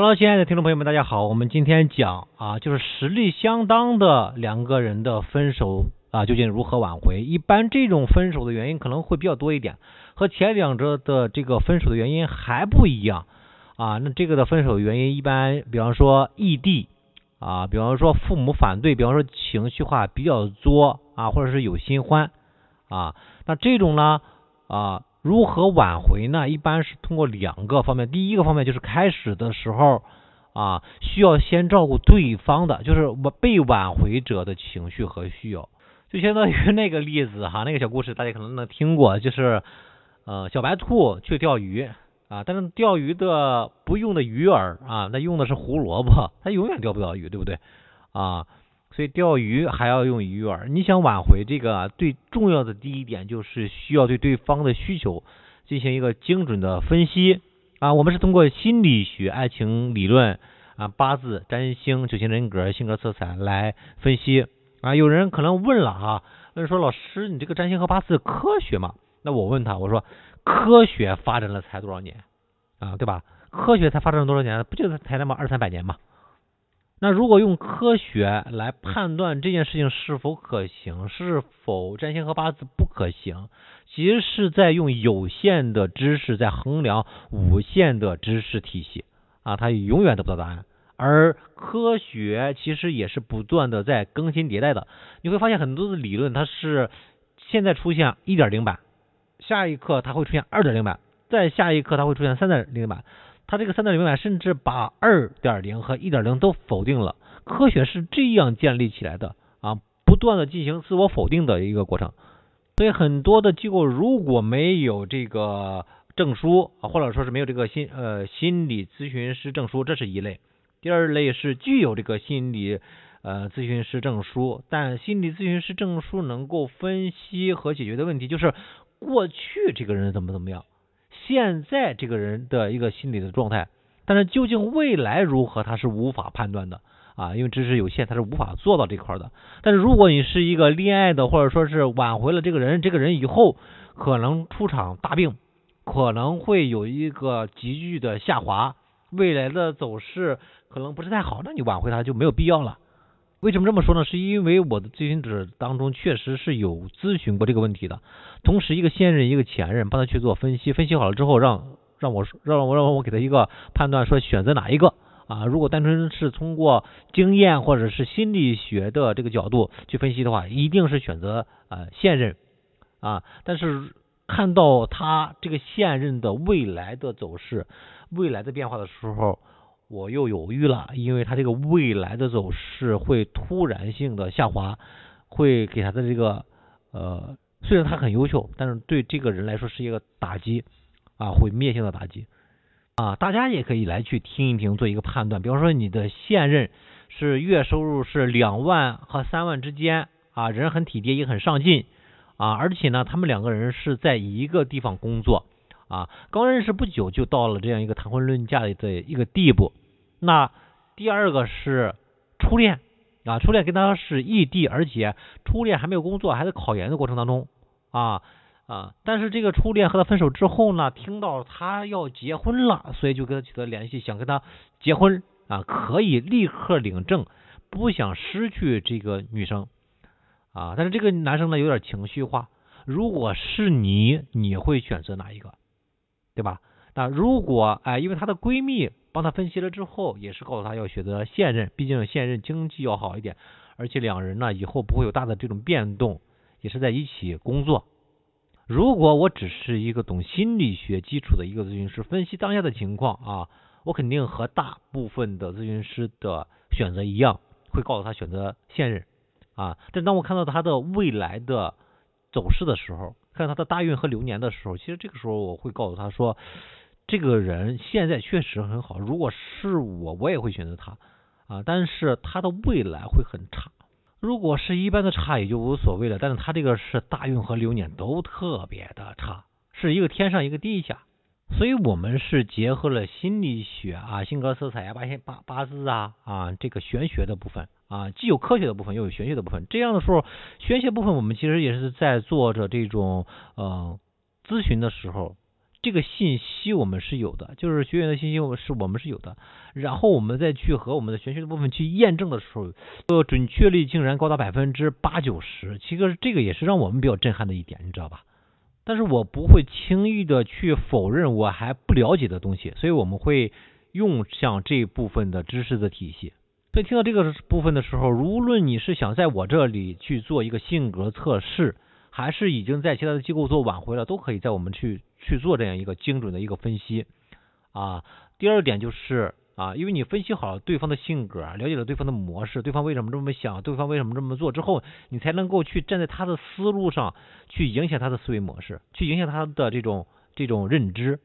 Hello，亲爱的听众朋友们，大家好。我们今天讲啊，就是实力相当的两个人的分手啊，究竟如何挽回？一般这种分手的原因可能会比较多一点，和前两者的这个分手的原因还不一样啊。那这个的分手原因，一般比方说异地啊，比方说父母反对，比方说情绪化比较作啊，或者是有新欢啊。那这种呢啊。如何挽回呢？一般是通过两个方面。第一个方面就是开始的时候啊，需要先照顾对方的，就是被挽回者的情绪和需要。就相当于那个例子哈，那个小故事大家可能能听过，就是呃小白兔去钓鱼啊，但是钓鱼的不用的鱼饵啊，那用的是胡萝卜，它永远钓不到鱼，对不对啊？所以钓鱼还要用鱼饵。你想挽回这个最重要的第一点，就是需要对对方的需求进行一个精准的分析啊。我们是通过心理学、爱情理论啊、八字、占星、九型人格、性格色彩来分析啊。有人可能问了哈，问说老师，你这个占星和八字科学吗？那我问他，我说科学发展了才多少年啊？对吧？科学才发展了多少年？不就才那么二三百年吗？那如果用科学来判断这件事情是否可行，是否占星和八字不可行，其实是在用有限的知识在衡量无限的知识体系啊，它永远得不到答案。而科学其实也是不断的在更新迭代的，你会发现很多的理论它是现在出现一点零版，下一刻它会出现二点零版，再下一刻它会出现三点零版。它这个三点零版甚至把二点零和一点零都否定了，科学是这样建立起来的啊，不断的进行自我否定的一个过程。所以很多的机构如果没有这个证书啊，或者说是没有这个心呃心理咨询师证书，这是一类。第二类是具有这个心理呃咨询师证书，但心理咨询师证书能够分析和解决的问题就是过去这个人怎么怎么样。现在这个人的一个心理的状态，但是究竟未来如何，他是无法判断的啊，因为知识有限，他是无法做到这块的。但是如果你是一个恋爱的，或者说是挽回了这个人，这个人以后可能出场大病，可能会有一个急剧的下滑，未来的走势可能不是太好，那你挽回他就没有必要了。为什么这么说呢？是因为我的咨询者当中确实是有咨询过这个问题的，同时一个现任一个前任帮他去做分析，分析好了之后让让我让我让我给他一个判断，说选择哪一个啊？如果单纯是通过经验或者是心理学的这个角度去分析的话，一定是选择呃现任啊。但是看到他这个现任的未来的走势、未来的变化的时候。我又犹豫了，因为他这个未来的走势会突然性的下滑，会给他的这个呃，虽然他很优秀，但是对这个人来说是一个打击啊，毁灭性的打击啊。大家也可以来去听一听，做一个判断。比方说你的现任是月收入是两万和三万之间啊，人很体贴也很上进啊，而且呢，他们两个人是在一个地方工作。啊，刚认识不久就到了这样一个谈婚论嫁的一个地步。那第二个是初恋啊，初恋跟他是异地，而且初恋还没有工作，还在考研的过程当中啊啊。但是这个初恋和他分手之后呢，听到他要结婚了，所以就跟他取得联系，想跟他结婚啊，可以立刻领证，不想失去这个女生啊。但是这个男生呢有点情绪化，如果是你，你会选择哪一个？对吧？那如果哎，因为她的闺蜜帮她分析了之后，也是告诉她要选择现任，毕竟现任经济要好一点，而且两人呢以后不会有大的这种变动，也是在一起工作。如果我只是一个懂心理学基础的一个咨询师，分析当下的情况啊，我肯定和大部分的咨询师的选择一样，会告诉他选择现任啊。但当我看到他的未来的走势的时候，看他的大运和流年的时候，其实这个时候我会告诉他说，这个人现在确实很好，如果是我，我也会选择他啊。但是他的未来会很差，如果是一般的差也就无所谓了。但是他这个是大运和流年都特别的差，是一个天上一个地下。所以我们是结合了心理学啊、性格色彩啊、八八八字啊啊这个玄学的部分。啊，既有科学的部分，又有玄学的部分。这样的时候，玄学部分我们其实也是在做着这种呃咨询的时候，这个信息我们是有的，就是学员的信息我们是我们是有的，然后我们再去和我们的玄学的部分去验证的时候，呃，准确率竟然高达百分之八九十，其实这个也是让我们比较震撼的一点，你知道吧？但是我不会轻易的去否认我还不了解的东西，所以我们会用上这部分的知识的体系。所以听到这个部分的时候，无论你是想在我这里去做一个性格测试，还是已经在其他的机构做挽回了，都可以在我们去去做这样一个精准的一个分析啊。第二点就是啊，因为你分析好对方的性格，了解了对方的模式，对方为什么这么想，对方为什么这么做之后，你才能够去站在他的思路上去影响他的思维模式，去影响他的这种这种认知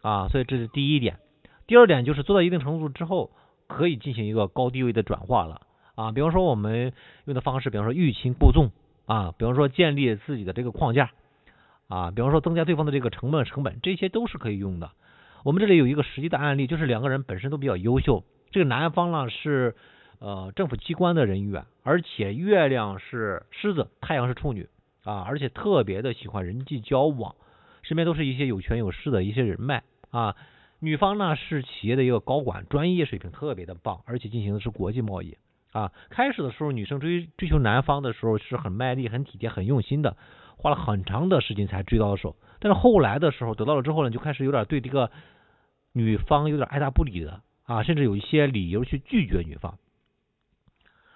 啊。所以这是第一点。第二点就是做到一定程度之后，可以进行一个高低位的转化了啊。比方说我们用的方式，比方说欲擒故纵。啊，比方说建立自己的这个框架啊，比方说增加对方的这个成本成本，这些都是可以用的。我们这里有一个实际的案例，就是两个人本身都比较优秀，这个男方呢是呃政府机关的人员，而且月亮是狮子，太阳是处女啊，而且特别的喜欢人际交往，身边都是一些有权有势的一些人脉啊。女方呢是企业的一个高管，专业水平特别的棒，而且进行的是国际贸易。啊，开始的时候女生追追求男方的时候是很卖力、很体贴、很用心的，花了很长的时间才追到手。但是后来的时候得到了之后呢，就开始有点对这个女方有点爱答不理的啊，甚至有一些理由去拒绝女方。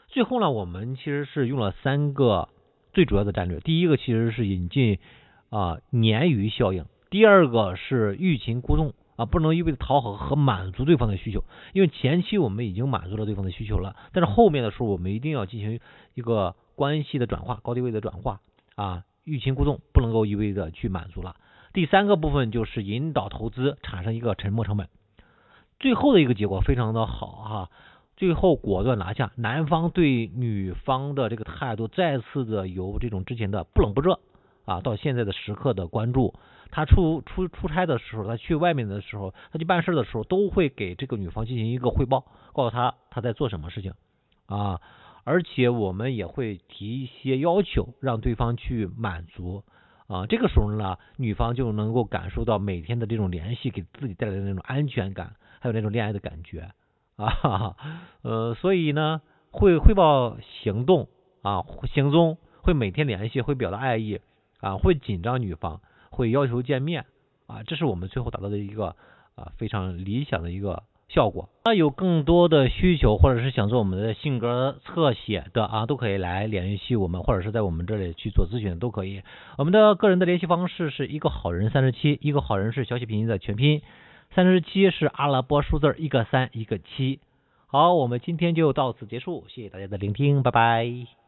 最后呢，我们其实是用了三个最主要的战略，第一个其实是引进啊鲶鱼效应，第二个是欲擒故纵。啊，不能一味的讨好和满足对方的需求，因为前期我们已经满足了对方的需求了，但是后面的时候我们一定要进行一个关系的转化，高低位的转化啊，欲擒故纵不能够一味的去满足了。第三个部分就是引导投资产生一个沉没成本，最后的一个结果非常的好哈，最后果断拿下，男方对女方的这个态度再次的由这种之前的不冷不热啊，到现在的时刻的关注。他出出出差的时候，他去外面的时候，他去办事的时候，都会给这个女方进行一个汇报，告诉他他在做什么事情啊，而且我们也会提一些要求，让对方去满足啊。这个时候呢，女方就能够感受到每天的这种联系给自己带来的那种安全感，还有那种恋爱的感觉啊。呃，所以呢，会汇报行动啊，行踪，会每天联系，会表达爱意啊，会紧张女方。会要求见面啊，这是我们最后达到的一个啊非常理想的一个效果。那有更多的需求或者是想做我们的性格侧写的啊，都可以来联系我们，或者是在我们这里去做咨询都可以。我们的个人的联系方式是一个好人三十七，一个好人是小写拼音的全拼，三十七是阿拉伯数字一个三一个七。好，我们今天就到此结束，谢谢大家的聆听，拜拜。